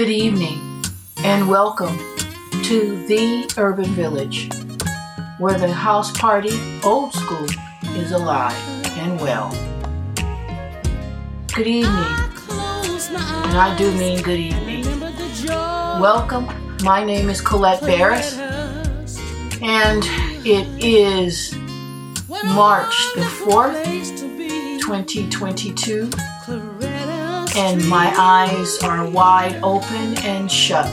Good evening and welcome to the Urban Village, where the house party, old school, is alive and well. Good evening, and I do mean good evening. Welcome, my name is Colette Barris, and it is March the 4th, 2022 and my eyes are wide open and shut.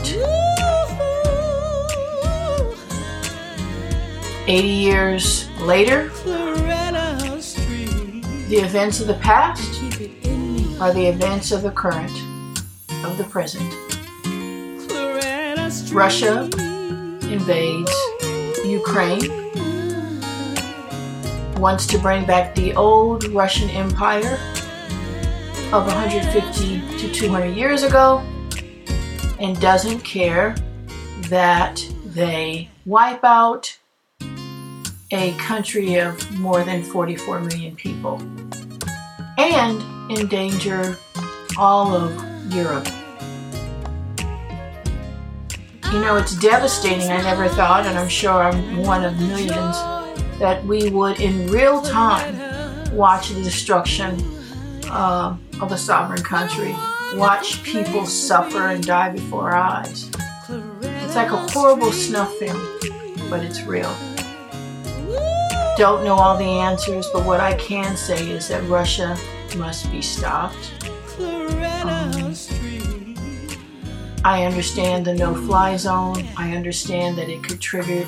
80 years later, the events of the past are the events of the current, of the present. Russia invades Ukraine, wants to bring back the old Russian Empire of 150 to 200 years ago and doesn't care that they wipe out a country of more than 44 million people and endanger all of Europe. You know, it's devastating. I never thought, and I'm sure I'm one of millions, that we would in real time watch the destruction uh, of a sovereign country, watch people suffer and die before our eyes. It's like a horrible snuff film, but it's real. Don't know all the answers, but what I can say is that Russia must be stopped. Um, I understand the no fly zone. I understand that it could trigger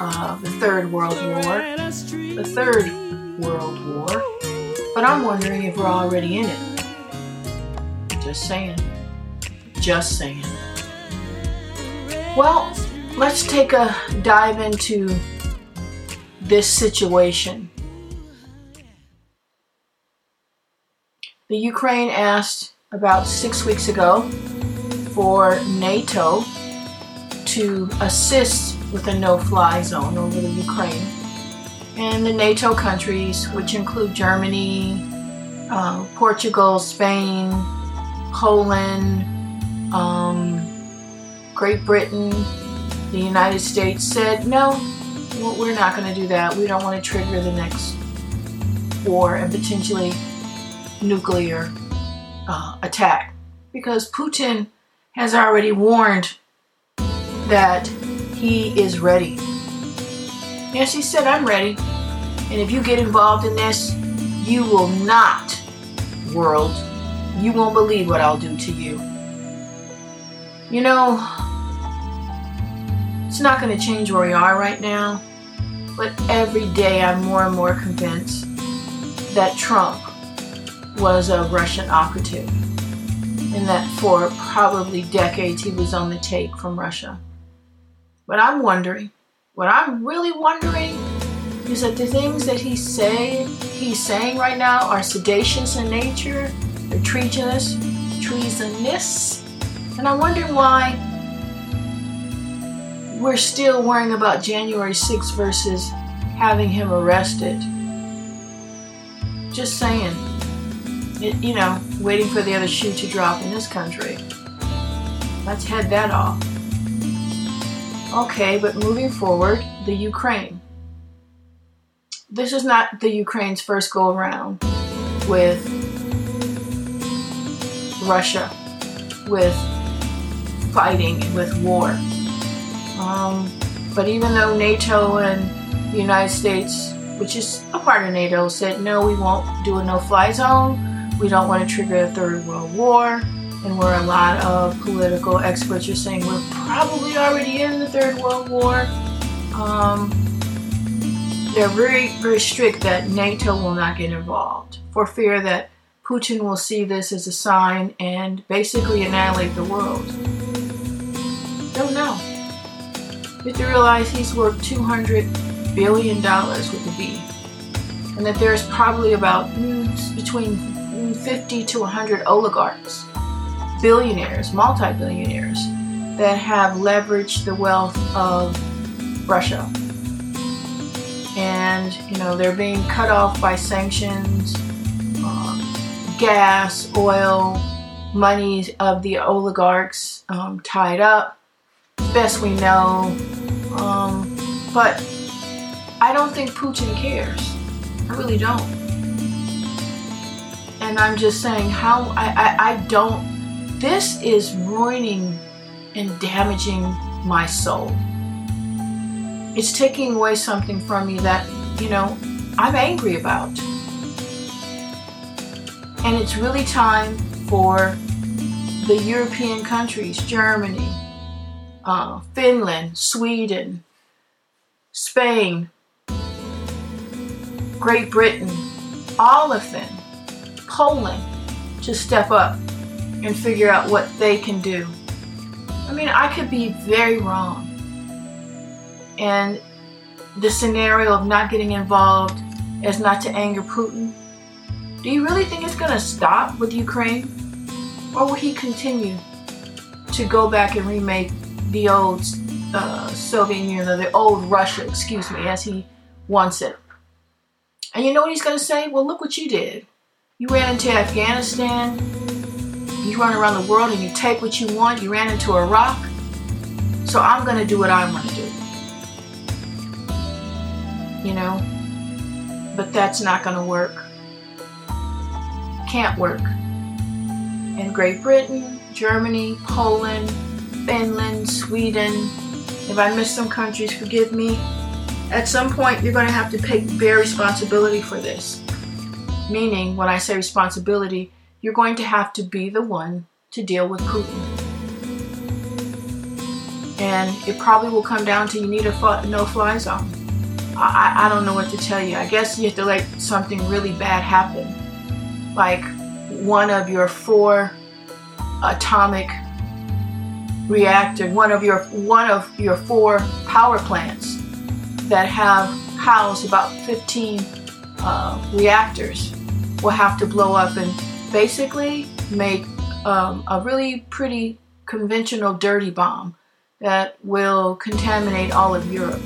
uh, the Third World War. The Third World War. But I'm wondering if we're already in it. Just saying. Just saying. Well, let's take a dive into this situation. The Ukraine asked about six weeks ago for NATO to assist with a no fly zone over the Ukraine. And the NATO countries, which include Germany, uh, Portugal, Spain, Poland, um, Great Britain, the United States said, no, we're not going to do that. We don't want to trigger the next war and potentially nuclear uh, attack because Putin has already warned that he is ready. Yes, he said, I'm ready. And if you get involved in this, you will not, world, you won't believe what I'll do to you. You know, it's not going to change where we are right now, but every day I'm more and more convinced that Trump was a Russian operative and that for probably decades he was on the take from Russia. But I'm wondering, what I'm really wondering is that the things that he's saying, he's saying right now are sedacious in nature they're treasonous, treasonous. And I wonder why we're still worrying about January 6th versus having him arrested. Just saying. It, you know, waiting for the other shoe to drop in this country. Let's head that off. Okay, but moving forward, the Ukraine. This is not the Ukraine's first go around with Russia with fighting with war. Um, but even though NATO and the United States, which is a part of NATO, said no, we won't do a no-fly zone. We don't want to trigger a third world war. And where a lot of political experts are saying we're probably already in the third world war. Um, they're very, very strict that NATO will not get involved for fear that Putin will see this as a sign and basically annihilate the world. Don't know. You have to realize he's worth $200 billion with a B. And that there's probably about mm, between 50 to 100 oligarchs, billionaires, multi billionaires, that have leveraged the wealth of Russia. And, you know, they're being cut off by sanctions gas, oil, money of the oligarchs um, tied up, best we know. Um, but I don't think Putin cares. I really don't. And I'm just saying how I, I, I don't this is ruining and damaging my soul. It's taking away something from me that, you know, I'm angry about. And it's really time for the European countries, Germany, uh, Finland, Sweden, Spain, Great Britain, all of them, Poland, to step up and figure out what they can do. I mean, I could be very wrong. And the scenario of not getting involved as not to anger Putin, do you really think it's going to stop with Ukraine? Or will he continue to go back and remake the old uh, Soviet Union, or the old Russia, excuse me, as he wants it? And you know what he's going to say? Well, look what you did. You ran into Afghanistan, you run around the world and you take what you want. You ran into Iraq. So I'm going to do what I want to do. You know? But that's not going to work. Can't work. In Great Britain, Germany, Poland, Finland, Sweden, if I miss some countries, forgive me. At some point, you're going to have to take bear responsibility for this. Meaning, when I say responsibility, you're going to have to be the one to deal with Putin. And it probably will come down to you need a no-fly zone. I, I don't know what to tell you. I guess you have to let something really bad happen. Like one of your four atomic reactor, one of your one of your four power plants that have housed about 15 uh, reactors will have to blow up and basically make um, a really pretty conventional dirty bomb that will contaminate all of Europe.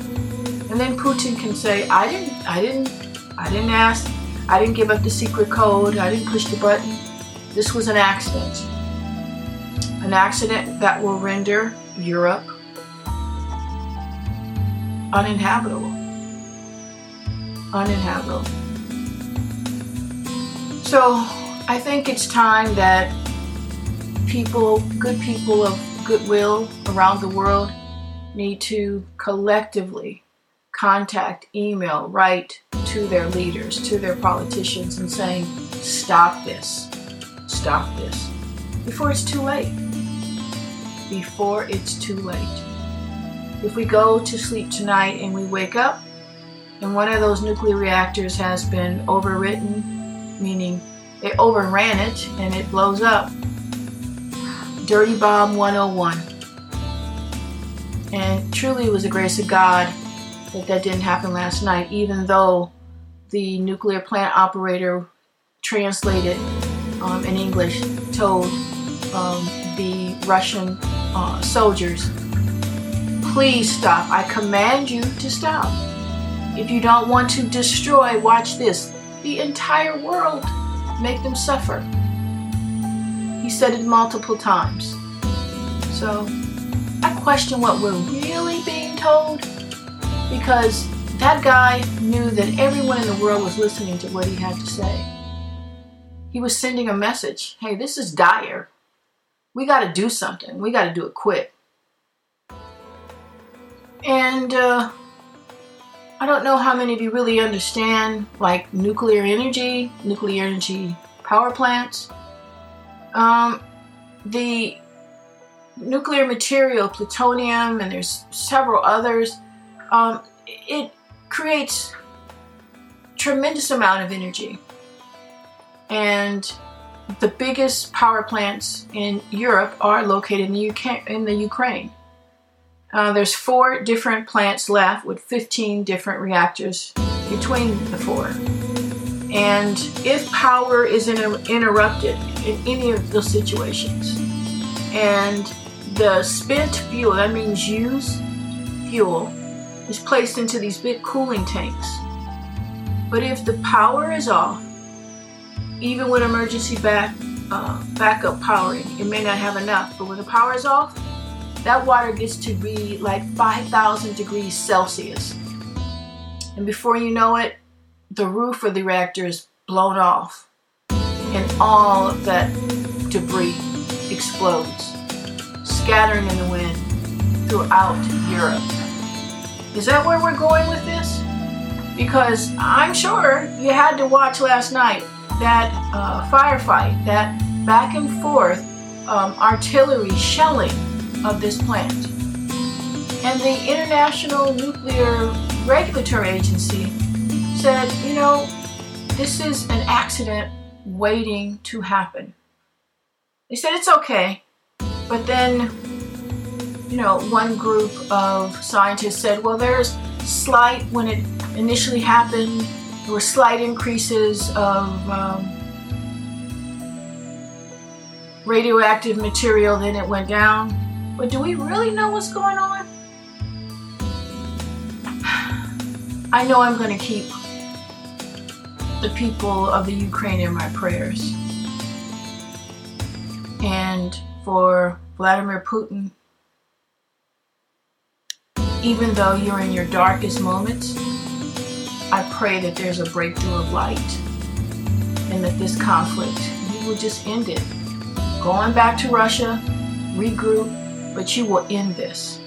And then Putin can say, I didn't, I didn't, I didn't ask, I didn't give up the secret code, I didn't push the button. This was an accident. An accident that will render Europe uninhabitable. Uninhabitable. So I think it's time that people, good people of goodwill around the world, need to collectively contact, email, write to their leaders, to their politicians, and saying, stop this, stop this, before it's too late. Before it's too late. If we go to sleep tonight and we wake up and one of those nuclear reactors has been overwritten, meaning they overran it and it blows up. Dirty Bomb 101. And truly it was the grace of God that that didn't happen last night, even though the nuclear plant operator translated um, in English told um, the Russian uh, soldiers, please stop. I command you to stop. If you don't want to destroy, watch this, the entire world make them suffer. He said it multiple times. So I question what we're really being told because that guy knew that everyone in the world was listening to what he had to say. He was sending a message hey, this is dire. We got to do something. We got to do it quick. And uh, I don't know how many of you really understand like nuclear energy, nuclear energy power plants. Um, the nuclear material, plutonium, and there's several others. Um, it creates tremendous amount of energy, and the biggest power plants in Europe are located in the UK, in the Ukraine. Uh, there's four different plants left with 15 different reactors between the four. And if power is inter- interrupted in any of those situations, and the spent fuel, that means used fuel, is placed into these big cooling tanks. But if the power is off, even with emergency back uh, backup powering. It may not have enough, but when the power is off, that water gets to be like 5,000 degrees Celsius. And before you know it, the roof of the reactor is blown off and all of that debris explodes, scattering in the wind throughout Europe. Is that where we're going with this? Because I'm sure you had to watch last night that uh, firefight, that back and forth um, artillery shelling of this plant. And the International Nuclear Regulatory Agency said, you know, this is an accident waiting to happen. They said it's okay, but then, you know, one group of scientists said, well, there's slight, when it initially happened, there were slight increases of um, radioactive material, then it went down. But do we really know what's going on? I know I'm going to keep the people of the Ukraine in my prayers. And for Vladimir Putin, even though you're in your darkest moments, I pray that there's a breakthrough of light and that this conflict, you will just end it. Going back to Russia, regroup, but you will end this.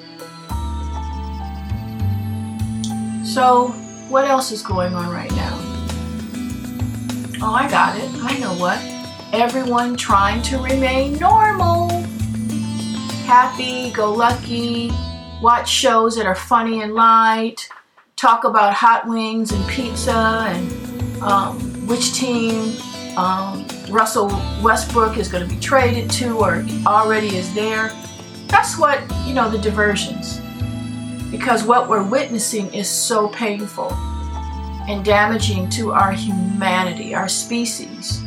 So, what else is going on right now? Oh, I got it. I know what. Everyone trying to remain normal. Happy, go lucky, watch shows that are funny and light, talk about hot wings and pizza and um, which team um, Russell Westbrook is going to be traded to or already is there. That's what, you know, the diversions. Because what we're witnessing is so painful and damaging to our humanity, our species,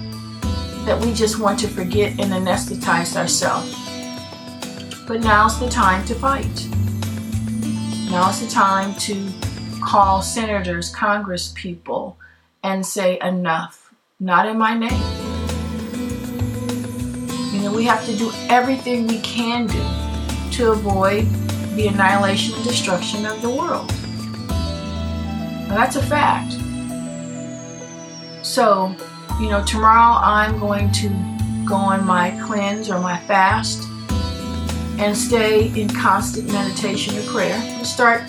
that we just want to forget and anesthetize ourselves. But now's the time to fight. Now's the time to call senators, congress people, and say enough. Not in my name. You know, we have to do everything we can do to avoid the annihilation and destruction of the world. Now, that's a fact. So, you know, tomorrow I'm going to go on my cleanse or my fast and stay in constant meditation and prayer. Start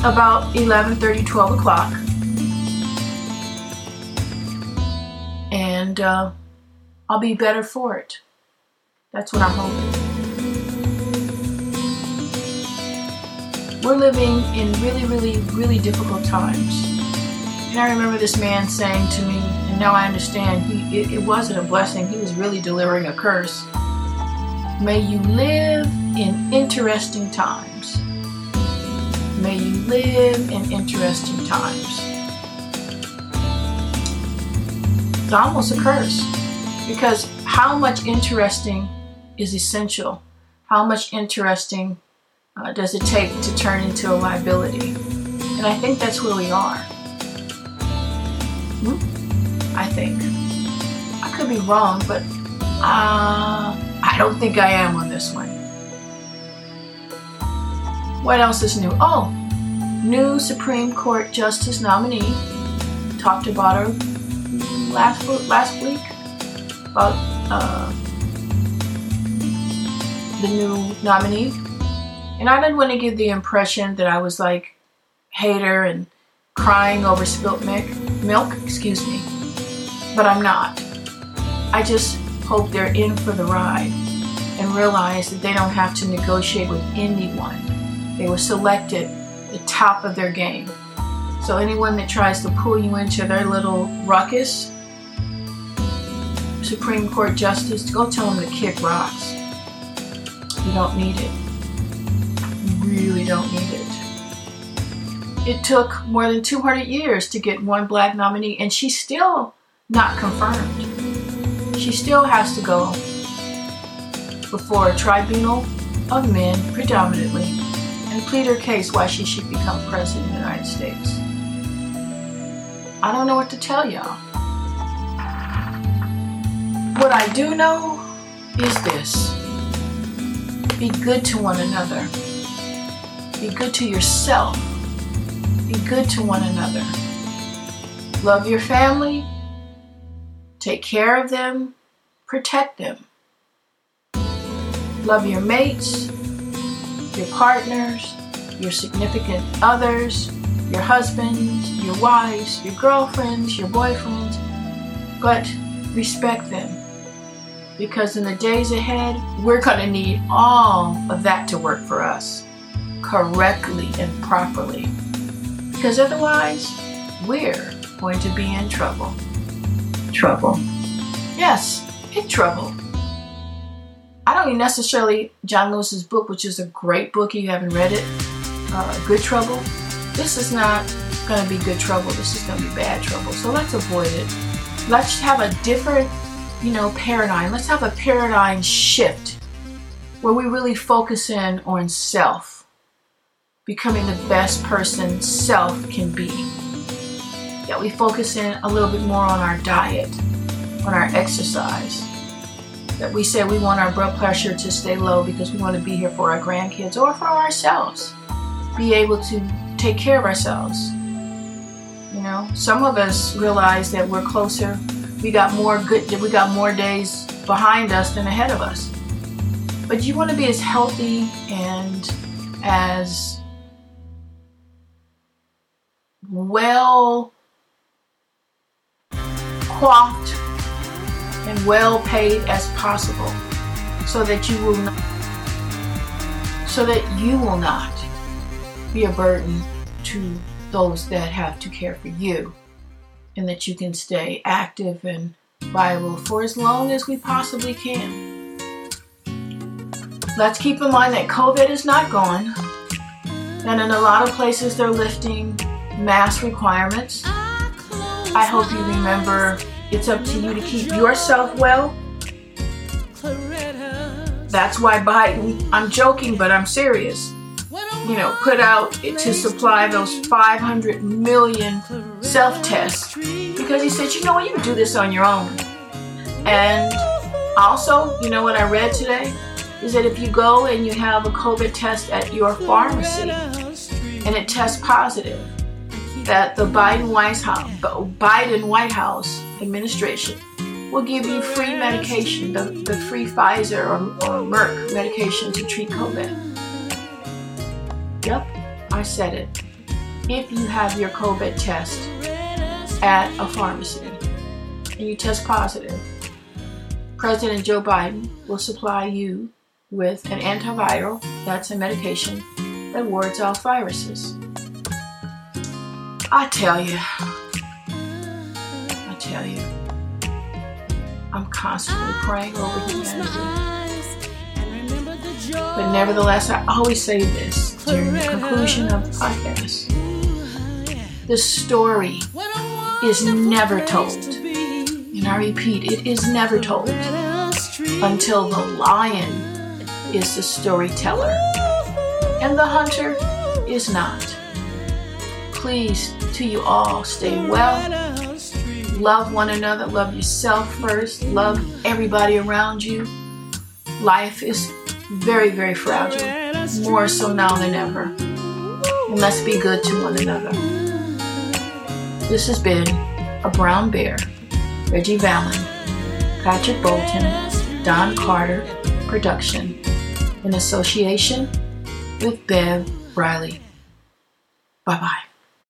about 11 30, 12 o'clock. And uh, I'll be better for it. That's what I'm hoping. We're living in really, really, really difficult times. And I remember this man saying to me, and now I understand, he, it, it wasn't a blessing, he was really delivering a curse. May you live in interesting times. May you live in interesting times. It's almost a curse because how much interesting is essential? How much interesting uh, does it take to turn into a liability? And I think that's where we are. Hmm? I think. I could be wrong, but uh, I don't think I am on this one. What else is new? Oh, new Supreme Court Justice nominee. Talked about her last last week about uh, the new nominee and I didn't want to give the impression that I was like hater and crying over spilt milk, milk, excuse me. But I'm not. I just hope they're in for the ride and realize that they don't have to negotiate with anyone. They were selected the top of their game. So anyone that tries to pull you into their little ruckus, Supreme Court Justice, go tell them to kick rocks. You don't need it You really don't need it. It took more than 200 years to get one black nominee, and she's still not confirmed. She still has to go before a tribunal of men predominantly and plead her case why she should become president of the United States. I don't know what to tell y'all. What I do know is this be good to one another, be good to yourself, be good to one another. Love your family, take care of them, protect them. Love your mates, your partners, your significant others, your husbands, your wives, your girlfriends, your boyfriends, but respect them. Because in the days ahead, we're going to need all of that to work for us correctly and properly. Because otherwise, we're going to be in trouble. Trouble. Yes, in trouble. I don't mean necessarily John Lewis's book, which is a great book. If you haven't read it, uh, Good Trouble. This is not going to be good trouble. This is going to be bad trouble. So let's avoid it. Let's have a different, you know, paradigm. Let's have a paradigm shift where we really focus in on self, becoming the best person self can be. That we focus in a little bit more on our diet, on our exercise. That we say we want our blood pressure to stay low because we want to be here for our grandkids or for ourselves. Be able to take care of ourselves. You know, some of us realize that we're closer. We got more good. We got more days behind us than ahead of us. But you want to be as healthy and as well coiffed and well paid as possible so that you will not so that you will not be a burden to those that have to care for you and that you can stay active and viable for as long as we possibly can. Let's keep in mind that COVID is not gone, and in a lot of places they're lifting mask requirements. I hope you remember it's up to you to keep yourself well. That's why Biden, I'm joking, but I'm serious, you know, put out to supply those 500 million self tests because he said, you know what, you can do this on your own. And also, you know what I read today? Is that if you go and you have a COVID test at your pharmacy and it tests positive, that the Biden White House, Biden White House administration will give you free medication, the, the free Pfizer or, or Merck medication to treat COVID. Yep, I said it. If you have your COVID test at a pharmacy and you test positive, President Joe Biden will supply you with an antiviral, that's a medication that wards off viruses. I tell you, I tell you, I'm constantly praying over humanity. But nevertheless, I always say this during the conclusion of the podcast. The story is never told. And I repeat, it is never told until the lion is the storyteller and the hunter is not please, to you all, stay well. Love one another. Love yourself first. Love everybody around you. Life is very, very fragile, more so now than ever. And let's be good to one another. This has been a Brown Bear, Reggie Vallon, Patrick Bolton, Don Carter production in association with Bev Riley. Bye bye.